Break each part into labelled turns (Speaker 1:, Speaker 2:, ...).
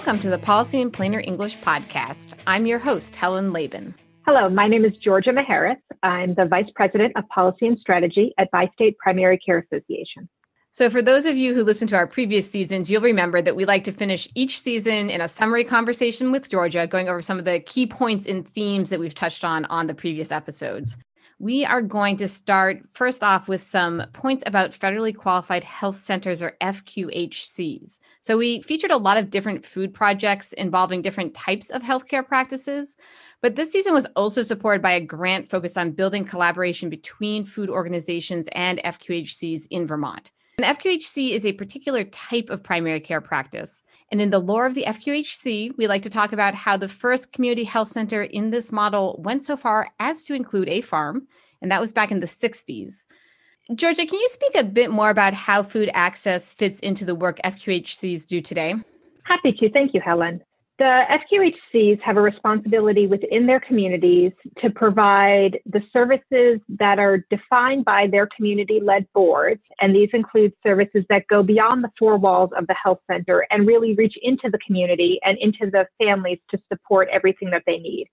Speaker 1: Welcome to the Policy in Plainer English podcast. I'm your host, Helen Labun.
Speaker 2: Hello, my name is Georgia Maheras. I'm the Vice President of Policy and Strategy at Bi-State Primary Care Association.
Speaker 1: So, for those of you who listened to our previous seasons, you'll remember that we like to finish each season in a summary conversation with Georgia, going over some of the key points and themes that we've touched on on the previous episodes. We are going to start first off with some points about federally qualified health centers or FQHCs. So, we featured a lot of different food projects involving different types of healthcare practices. But this season was also supported by a grant focused on building collaboration between food organizations and FQHCs in Vermont. An FQHC is a particular type of primary care practice. And in the lore of the FQHC, we like to talk about how the first community health center in this model went so far as to include a farm, and that was back in the 60s. Georgia, can you speak a bit more about how food access fits into the work FQHCs do today?
Speaker 2: Happy to. Thank you, Helen. The FQHCs have a responsibility within their communities to provide the services that are defined by their community led boards. And these include services that go beyond the four walls of the health center and really reach into the community and into the families to support everything that they need.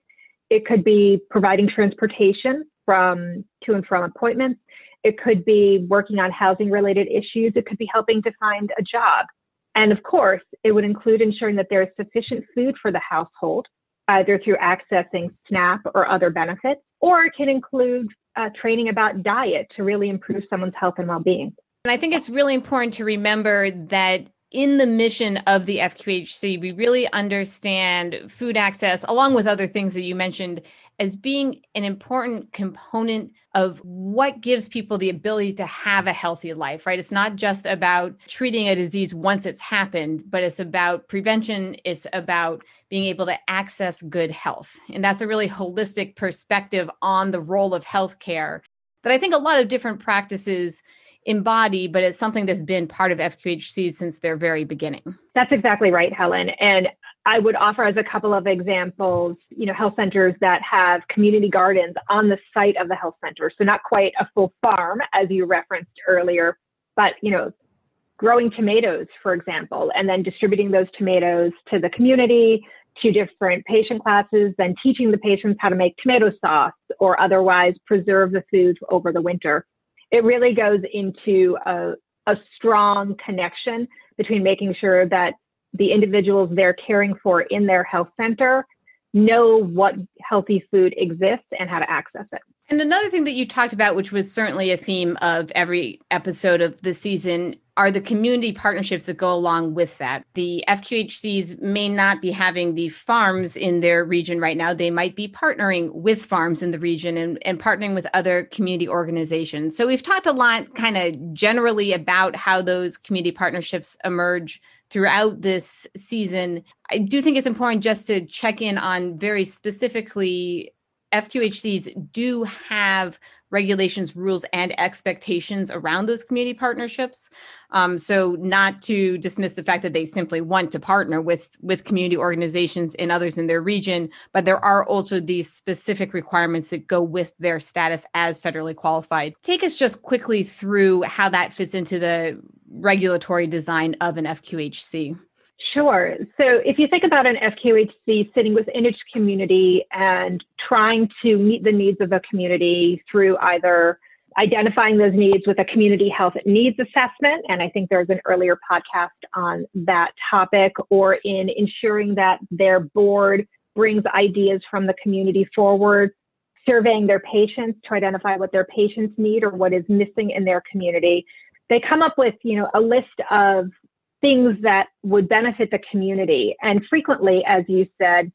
Speaker 2: It could be providing transportation from to and from appointments. It could be working on housing related issues. It could be helping to find a job. And of course, it would include ensuring that there is sufficient food for the household, either through accessing SNAP or other benefits, or it can include uh, training about diet to really improve someone's health and well being.
Speaker 1: And I think it's really important to remember that in the mission of the FQHC, we really understand food access, along with other things that you mentioned, as being an important component of what gives people the ability to have a healthy life, right? It's not just about treating a disease once it's happened, but it's about prevention. It's about being able to access good health. And that's a really holistic perspective on the role of healthcare that I think a lot of different practices embody, but it's something that's been part of FQHC since their very beginning.
Speaker 2: That's exactly right, Helen. And I would offer as a couple of examples, you know, health centers that have community gardens on the site of the health center. So not quite a full farm, as you referenced earlier, but, you know, growing tomatoes, for example, and then distributing those tomatoes to the community, to different patient classes, then teaching the patients how to make tomato sauce or otherwise preserve the food over the winter. It really goes into a, a strong connection between making sure that the individuals they're caring for in their health center know what healthy food exists and how to access it.
Speaker 1: And another thing that you talked about, which was certainly a theme of every episode of the season, are the community partnerships that go along with that. The FQHCs may not be having the farms in their region right now. They might be partnering with farms in the region and, and partnering with other community organizations. So we've talked a lot kind of generally about how those community partnerships emerge throughout this season. I do think it's important just to check in on very specifically FQHCs do have regulations, rules, and expectations around those community partnerships. Um, so, not to dismiss the fact that they simply want to partner with with community organizations and others in their region, but there are also these specific requirements that go with their status as federally qualified. Take us just quickly through how that fits into the regulatory design of an FQHC.
Speaker 2: Sure. So if you think about an FQHC sitting within its community and trying to meet the needs of a community through either identifying those needs with a community health needs assessment, and I think there's an earlier podcast on that topic, or in ensuring that their board brings ideas from the community forward, surveying their patients to identify what their patients need or what is missing in their community. They come up with, you know, a list of things that would benefit the community. And frequently, as you said,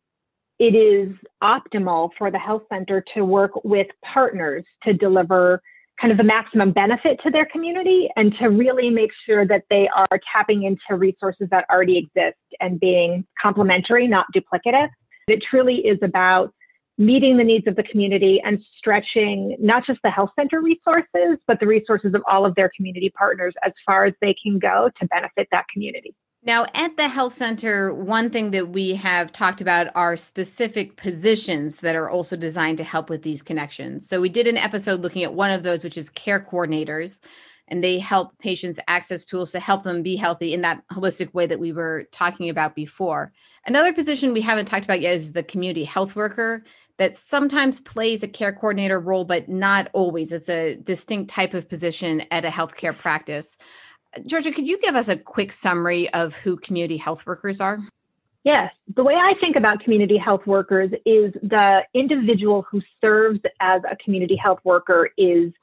Speaker 2: it is optimal for the health center to work with partners to deliver kind of the maximum benefit to their community and to really make sure that they are tapping into resources that already exist and being complementary, not duplicative. It truly is about meeting the needs of the community and stretching not just the health center resources, but the resources of all of their community partners as far as they can go to benefit that community.
Speaker 1: Now, at the health center, one thing that we have talked about are specific positions that are also designed to help with these connections. So, we did an episode looking at one of those, which is care coordinators. and they help patients access tools to help them be healthy in that holistic way that we were talking about before. Another position we haven't talked about yet is the community health worker that sometimes plays a care coordinator role, but not always. It's a distinct type of position at a healthcare practice. Georgia, could you give us a quick summary of who community health workers are?
Speaker 2: Yes. The way I think about community health workers is the individual who serves as a community health worker is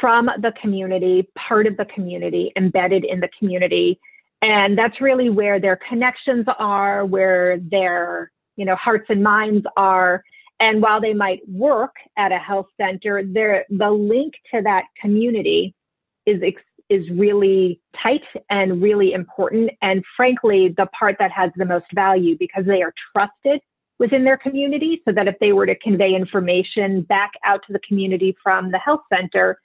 Speaker 2: from the community, part of the community, embedded in the community. And that's really where their connections are, where their you know hearts and minds are. And while they might work at a health center, the link to that community is is really tight and really important. And frankly, the part that has the most value because they are trusted within their community so that if they were to convey information back out to the community from the health center,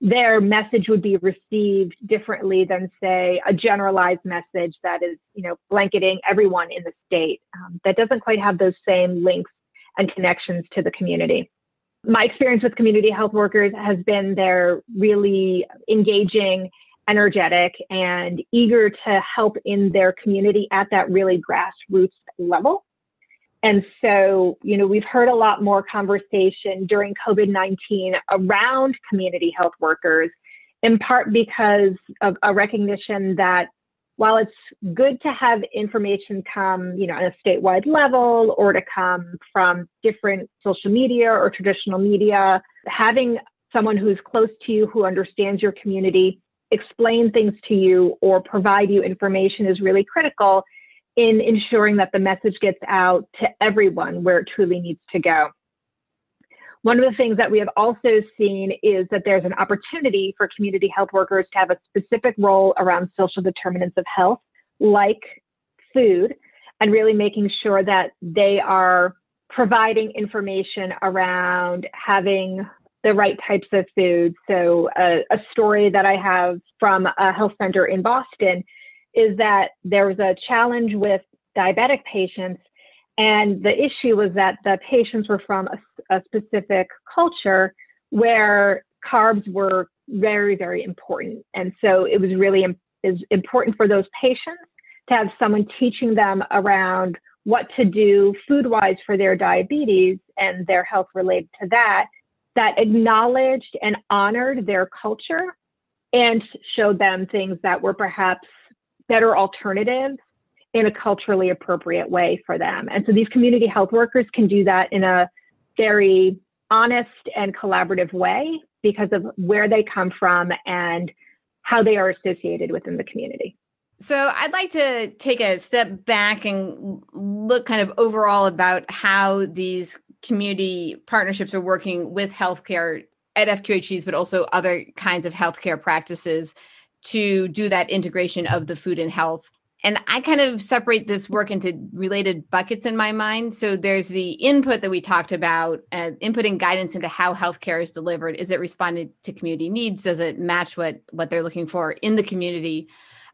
Speaker 2: their message would be received differently than say a generalized message that is you know blanketing everyone in the state um, that doesn't quite have those same links and connections to the community my experience with community health workers has been they're really engaging, energetic, and eager to help in their community at that really grassroots level. And so, you know, we've heard a lot more conversation during COVID 19 around community health workers, in part because of a recognition that while it's good to have information come, you know, on a statewide level or to come from different social media or traditional media, having someone who's close to you who understands your community explain things to you or provide you information is really critical in ensuring that the message gets out to everyone where it truly needs to go. One of the things that we have also seen is that there's an opportunity for community health workers to have a specific role around social determinants of health, like food, and really making sure that they are providing information around having the right types of food. So, a, story that I have from a health center in Boston is that there was a challenge with diabetic patients and the issue was that the patients were from a, a specific culture where carbs were very, very important. And so it was really is important for those patients to have someone teaching them around what to do food wise for their diabetes and their health related to that, that acknowledged and honored their culture and showed them things that were perhaps better alternatives in a culturally appropriate way for them. And so these community health workers can do that in a very honest and collaborative way because of where they come from and how they are associated within the community.
Speaker 1: So, I'd like to take a step back and look kind of overall about how these community partnerships are working with healthcare at FQHCs, but also other kinds of healthcare practices to do that integration of the food and health and I kind of separate this work into related buckets in my mind. So there's the input that we talked about, uh, input and guidance into how healthcare is delivered. Is it responded to community needs? Does it match what what they're looking for in the community?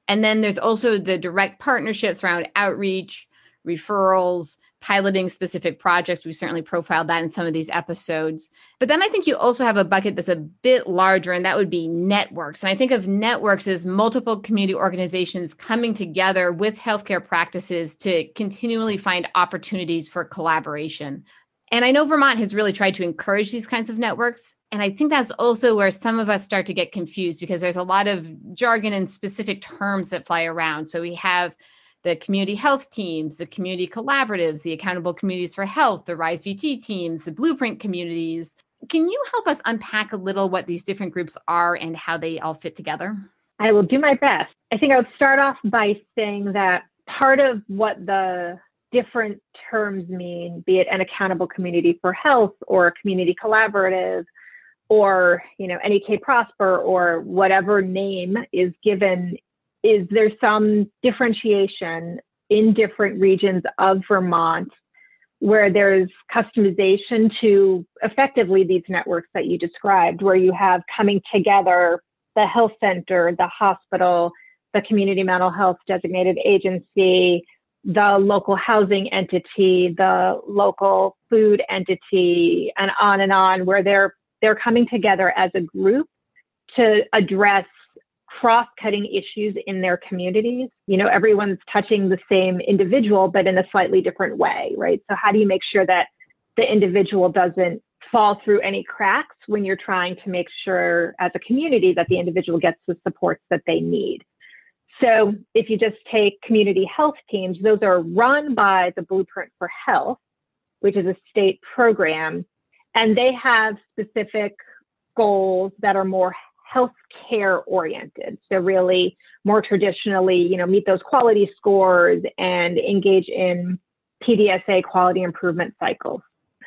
Speaker 1: And then there's also the direct partnerships around outreach, referrals, piloting specific projects. We've certainly profiled that in some of these episodes. But then I think you also have a bucket that's a bit larger, and that would be networks. And I think of networks as multiple community organizations coming together with healthcare practices to continually find opportunities for collaboration. And I know Vermont has really tried to encourage these kinds of networks. And I think that's also where some of us start to get confused because there's a lot of jargon and specific terms that fly around. So we have the community health teams, the community collaboratives, the accountable communities for health, the RISE VT teams, the blueprint communities. Can you help us unpack a little what these different groups are and how they all fit together?
Speaker 2: I will do my best. I think I would start off by saying that part of what the different terms mean, be it an accountable community for health or a community collaborative or you know NEK Prosper or whatever name is given is there some differentiation in different regions of Vermont where there's customization to effectively these networks that you described, where you have coming together the health center, the hospital, the community mental health designated agency, the local housing entity, the local food entity, and on and on, where they're they're coming together as a group to address cross cutting issues in their communities. You know, everyone's touching the same individual, but in a slightly different way, right? So, how do you make sure that the individual doesn't fall through any cracks when you're trying to make sure as a community that the individual gets the supports that they need? So, if you just take community health teams, those are run by the Blueprint for Health, which is a state program, and they have specific goals that are more healthcare oriented. So really more traditionally, you know, meet those quality scores and engage in PDSA quality improvement cycles.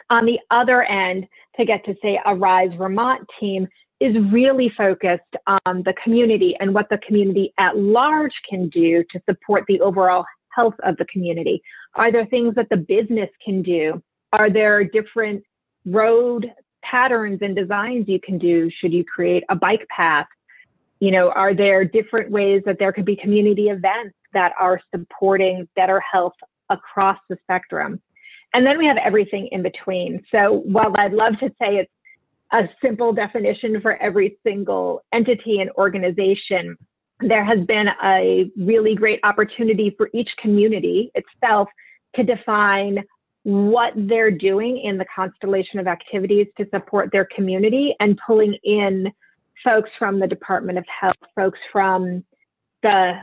Speaker 2: On the other end, to get to say a Rise Vermont team is really focused on the community and what the community at large can do to support the overall health of the community. Are there things that the business can do? Are there different road patterns and designs you can do? Should you create a bike path? You know, are there different ways that there could be community events that are supporting better health across the spectrum? And then we have everything in between. So while I'd love to say it's a simple definition for every single entity and organization, there has been a really great opportunity for each community itself to define what they're doing in the constellation of activities to support their community and pulling in folks from the Department of Health, folks from the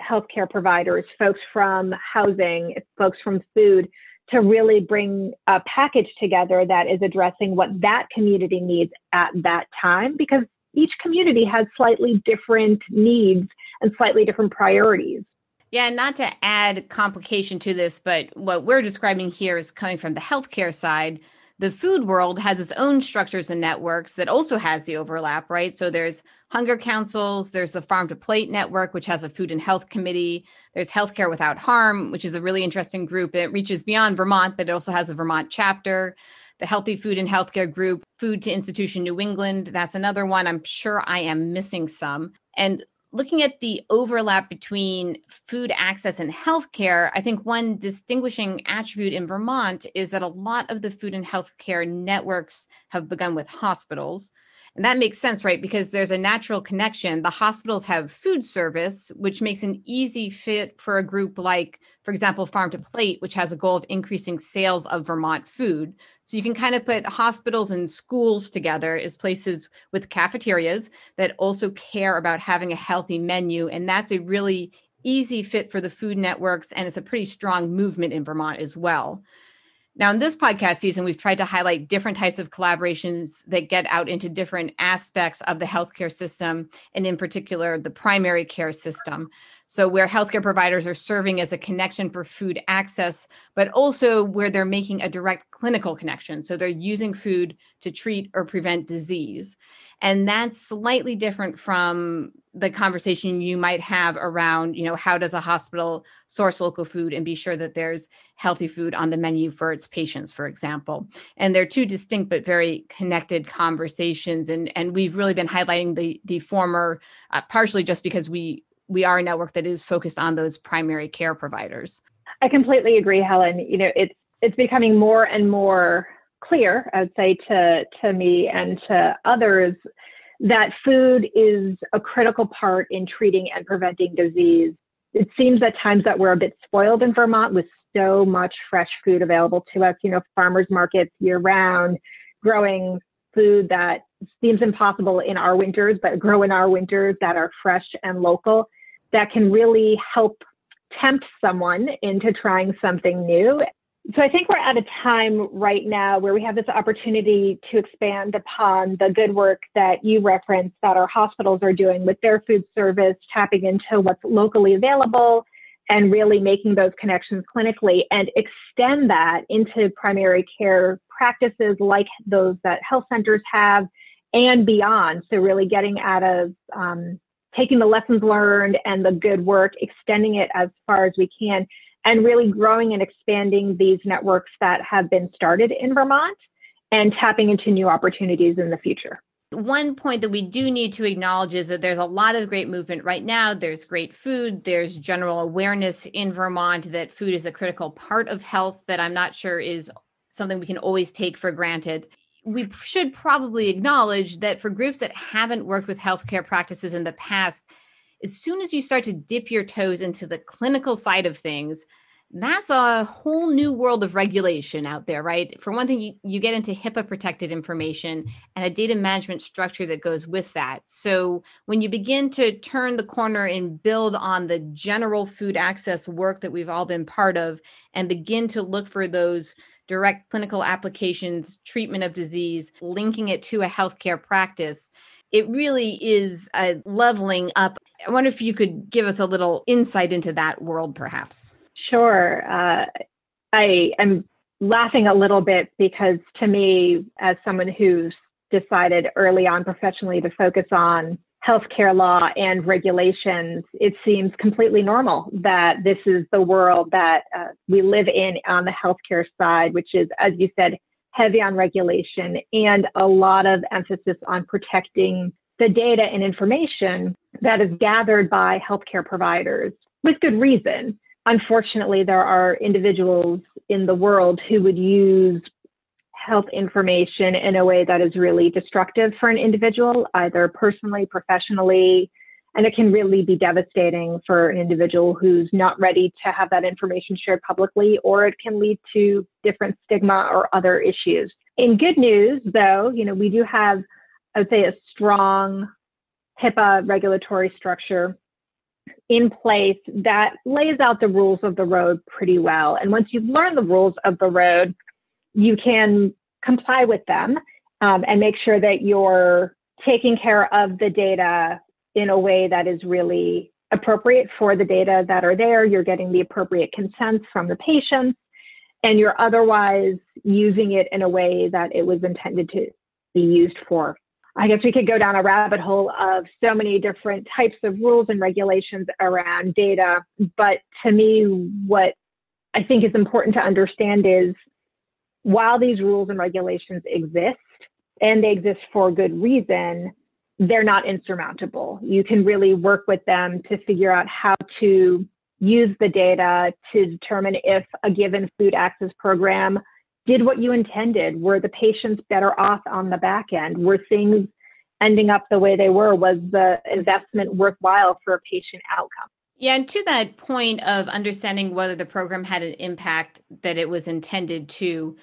Speaker 2: healthcare providers, folks from housing, folks from food to really bring a package together that is addressing what that community needs at that time because each community has slightly different needs and slightly different priorities.
Speaker 1: Yeah, not to add complication to this, but what we're describing here is coming from the healthcare side. The food world has its own structures and networks that also has the overlap, right? So there's hunger councils, there's the Farm to Plate network, which has a food and health committee. There's Healthcare Without Harm, which is a really interesting group. It reaches beyond Vermont, but it also has a Vermont chapter. The Healthy Food and Healthcare Group, Food to Institution New England, that's another one. I'm sure I am missing some. And looking at the overlap between food access and healthcare, I think one distinguishing attribute in Vermont is that a lot of the food and healthcare networks have begun with hospitals. And that makes sense, right? Because there's a natural connection. The hospitals have food service, which makes an easy fit for a group like, for example, Farm to Plate, which has a goal of increasing sales of Vermont food. So you can kind of put hospitals and schools together as places with cafeterias that also care about having a healthy menu. And that's a really easy fit for the food networks. And it's a pretty strong movement in Vermont as well. Now, in this podcast season, we've tried to highlight different types of collaborations that get out into different aspects of the healthcare system, and in particular, the primary care system. So, where healthcare providers are serving as a connection for food access, but also where they're making a direct clinical connection. So, they're using food to treat or prevent disease. And that's slightly different from the conversation you might have around, you know, how does a hospital source local food and be sure that there's healthy food on the menu for its patients, for example. And they're two distinct but very connected conversations. And and we've really been highlighting the the former, uh, partially just because we we are a network that is focused on those primary care providers.
Speaker 2: I completely agree, Helen. You know, it's it's becoming more and more clear, I would say to to me and to others that food is a critical part in treating and preventing disease. It seems at times that we're a bit spoiled in Vermont with so much fresh food available to us, you know, farmers markets year round, growing food that seems impossible in our winters, but grow in our winters that are fresh and local that can really help tempt someone into trying something new so I think we're at a time right now where we have this opportunity to expand upon the good work that you referenced that our hospitals are doing with their food service, tapping into what's locally available and really making those connections clinically and extend that into primary care practices like those that health centers have and beyond. So really getting out of um, taking the lessons learned and the good work, extending it as far as we can and really growing and expanding these networks that have been started in Vermont and tapping into new opportunities in the future.
Speaker 1: One point that we do need to acknowledge is that there's a lot of great movement right now. There's great food. There's general awareness in Vermont that food is a critical part of health that I'm not sure is something we can always take for granted we should probably acknowledge that for groups that haven't worked with healthcare practices in the past, as soon as you start to dip your toes into the clinical side of things, that's a whole new world of regulation out there, right? For one thing, you, you get into HIPAA protected information and a data management structure that goes with that. So when you begin to turn the corner and build on the general food access work that we've all been part of and begin to look for those direct clinical applications, treatment of disease, linking it to a healthcare practice, it really is a leveling up. I wonder if you could give us a little insight into that world, perhaps.
Speaker 2: Sure. Uh, I am laughing a little bit because to me, as someone who's decided early on professionally to focus on healthcare law and regulations, it seems completely normal that this is the world that uh, we live in on the healthcare side, which is, as you said, heavy on regulation and a lot of emphasis on protecting the data and information that is gathered by healthcare providers with good reason. Unfortunately, there are individuals in the world who would use health information in a way that is really destructive for an individual, either personally, professionally, and it can really be devastating for an individual who's not ready to have that information shared publicly, or it can lead to different stigma or other issues. In good news, though, you know, we do have, I would say, a strong HIPAA regulatory structure in place that lays out the rules of the road pretty well. And once you've learned the rules of the road, you can comply with them um, and make sure that you're taking care of the data in a way that is really appropriate for the data that are there. You're getting the appropriate consents from the patients, and you're otherwise using it in a way that it was intended to be used for. I guess we could go down a rabbit hole of so many different types of rules and regulations around data. But to me, what I think is important to understand is while these rules and regulations exist, and they exist for good reason, they're not insurmountable. You can really work with them to figure out how to use the data to determine if a given food access program did what you intended? Were the patients better off on the back end? Were things ending up the way they were? Was the investment worthwhile for a patient outcome?
Speaker 1: Yeah, and to that point of understanding whether the program had an impact that it was intended to,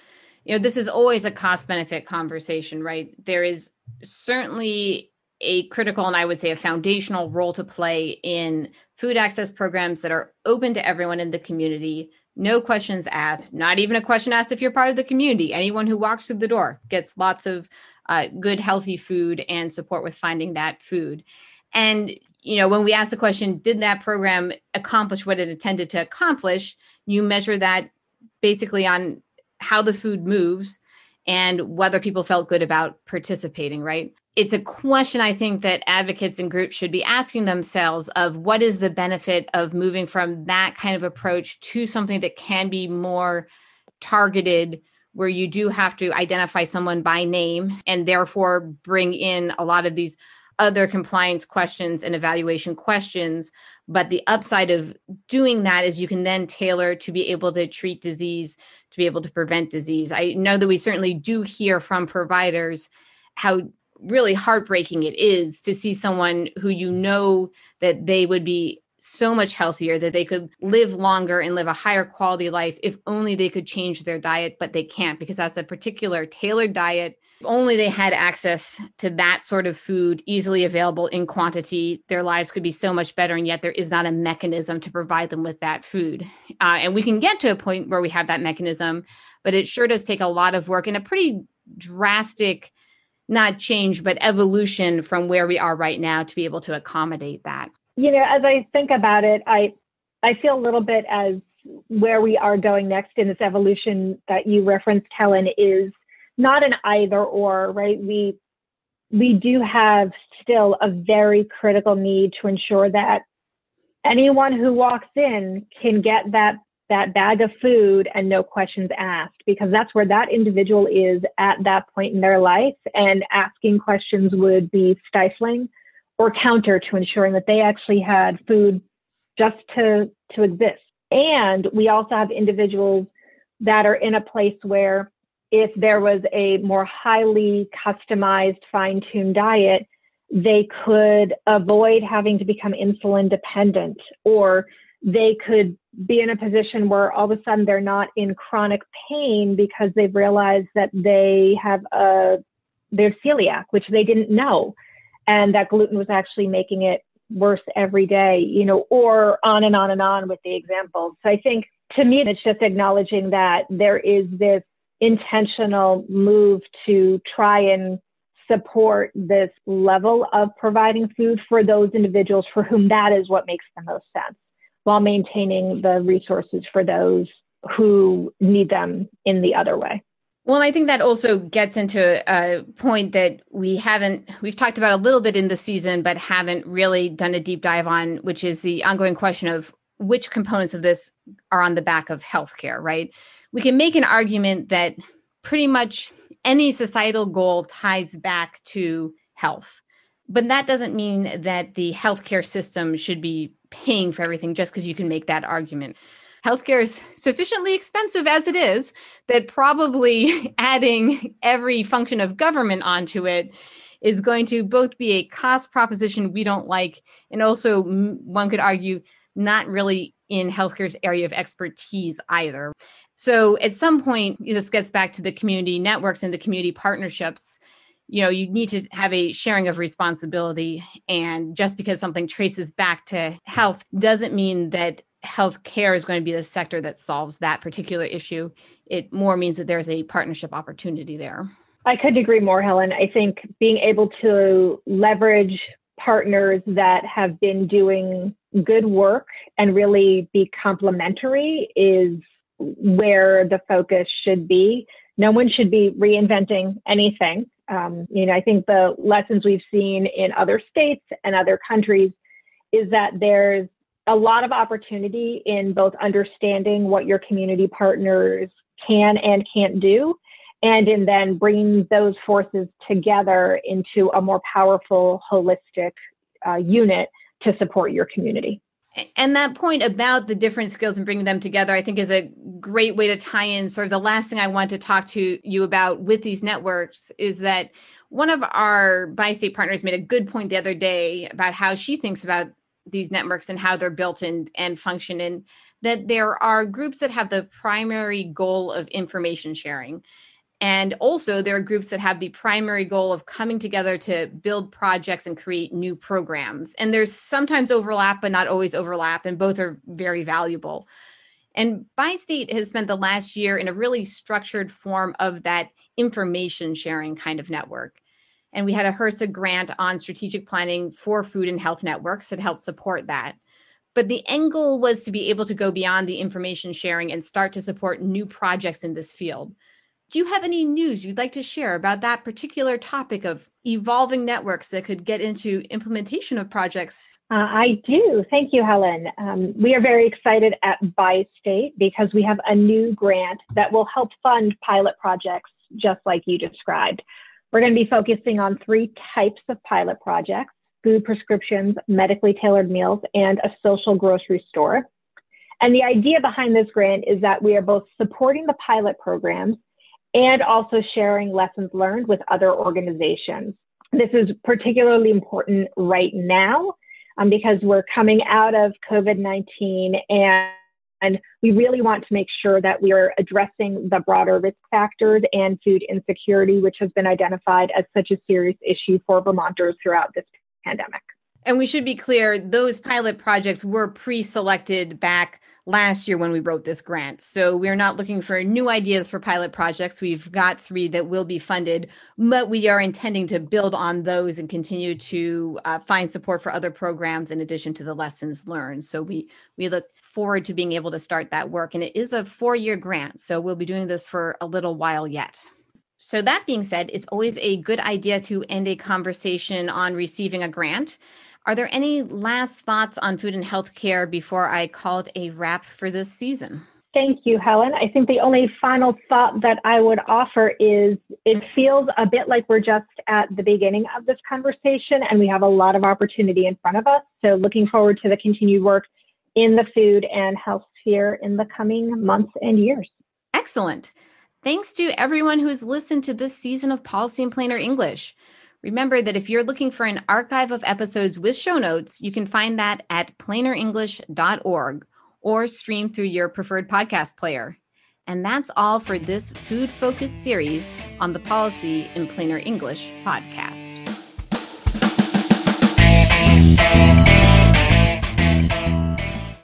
Speaker 1: you know, this is always a cost benefit conversation, right? There is certainly a critical and I would say a foundational role to play in food access programs that are open to everyone in the community no questions asked, not even a question asked if you're part of the community. Anyone who walks through the door gets lots of uh, good, healthy food and support with finding that food. And, you know, when we ask the question, did that program accomplish what it intended to accomplish? You measure that basically on how the food moves and whether people felt good about participating, right? It's a question I think that advocates and groups should be asking themselves of what is the benefit of moving from that kind of approach to something that can be more targeted where you do have to identify someone by name and therefore bring in a lot of these other compliance questions and evaluation questions but the upside of doing that is you can then tailor to be able to treat disease to be able to prevent disease. I know that we certainly do hear from providers how really heartbreaking it is to see someone who you know that they would be so much healthier that they could live longer and live a higher quality life if only they could change their diet but they can't because that's a particular tailored diet if only they had access to that sort of food easily available in quantity, their lives could be so much better. And yet, there is not a mechanism to provide them with that food. Uh, and we can get to a point where we have that mechanism, but it sure does take a lot of work and a pretty drastic, not change, but evolution from where we are right now to be able to accommodate that.
Speaker 2: You know, as I think about it, I I feel a little bit as where we are going next in this evolution that you referenced, Helen, is not an either or, right? We we do have still a very critical need to ensure that anyone who walks in can get that that bag of food and no questions asked because that's where that individual is at that point in their life and asking questions would be stifling or counter to ensuring that they actually had food just to to exist. And we also have individuals that are in a place where if there was a more highly customized, fine tuned diet, they could avoid having to become insulin dependent or they could be in a position where all of a sudden they're not in chronic pain because they've realized that they have a they're celiac, which they didn't know, and that gluten was actually making it worse every day, you know, or on and on and on with the examples. So I think to me, it's just acknowledging that there is this intentional move to try and support this level of providing food for those individuals for whom that is what makes the most sense while maintaining the resources for those who need them in the other way.
Speaker 1: Well, I think that also gets into a point that we haven't, we've talked about a little bit in the season, but haven't really done a deep dive on, which is the ongoing question of which components of this are on the back of healthcare, right? We can make an argument that pretty much any societal goal ties back to health. But that doesn't mean that the healthcare system should be paying for everything just because you can make that argument. Healthcare is sufficiently expensive as it is that probably adding every function of government onto it is going to both be a cost proposition we don't like, and also one could argue not really in healthcare's area of expertise either. So at some point, this gets back to the community networks and the community partnerships. You know, you need to have a sharing of responsibility. And just because something traces back to health doesn't mean that healthcare is going to be the sector that solves that particular issue. It more means that there's a partnership opportunity there.
Speaker 2: I couldn't agree more, Helen. I think being able to leverage partners that have been doing good work and really be complementary is where the focus should be. No one should be reinventing anything. Um, you know, I think the lessons we've seen in other states and other countries is that there's a lot of opportunity in both understanding what your community partners can and can't do, and in then bringing those forces together into a more powerful, holistic uh, unit to support your community.
Speaker 1: And that point about the different skills and bringing them together, I think, is a great way to tie in. Sort of the last thing I want to talk to you about with these networks is that one of our bi state partners made a good point the other day about how she thinks about these networks and how they're built and, and function, and that there are groups that have the primary goal of information sharing. And also, there are groups that have the primary goal of coming together to build projects and create new programs. And there's sometimes overlap, but not always overlap, and both are very valuable. And Bi-State has spent the last year in a really structured form of that information sharing kind of network. And we had a HRSA grant on strategic planning for food and health networks that helped support that. But the end goal was to be able to go beyond the information sharing and start to support new projects in this field. Do you have any news you'd like to share about that particular topic of evolving networks that could get into implementation of projects?
Speaker 2: Uh, I do. Thank you, Helen. Um, we are very excited at Bi-State because we have a new grant that will help fund pilot projects just like you described. We're going to be focusing on three types of pilot projects food prescriptions, medically tailored meals, and a social grocery store. And the idea behind this grant is that we are both supporting the pilot programs and also sharing lessons learned with other organizations. This is particularly important right now um, because we're coming out of COVID 19 and and we really want to make sure that we are addressing the broader risk factors and food insecurity, which has been identified as such a serious issue for Vermonters throughout this pandemic.
Speaker 1: And we should be clear those pilot projects were pre selected back last year when we wrote this grant. So we're not looking for new ideas for pilot projects. We've got three that will be funded, but we are intending to build on those and continue to uh, find support for other programs in addition to the lessons learned. So we we look forward to being able to start that work. And it is a four year grant, so we'll be doing this for a little while yet. So that being said, it's always a good idea to end a conversation on receiving a grant. Are there any last thoughts on food and healthcare before I call it a wrap for this season?
Speaker 2: Thank you, Helen. I think the only final thought that I would offer is it feels a bit like we're just at the beginning of this conversation and we have a lot of opportunity in front of us. So, looking forward to the continued work in the food and health sphere in the coming months and years.
Speaker 1: Excellent. Thanks to everyone who's listened to this season of Policy in Plainer English. Remember that if you're looking for an archive of episodes with show notes, you can find that at plainerenglish.org or stream through your preferred podcast player. And that's all for this food focused series on the Policy in Plainer English podcast.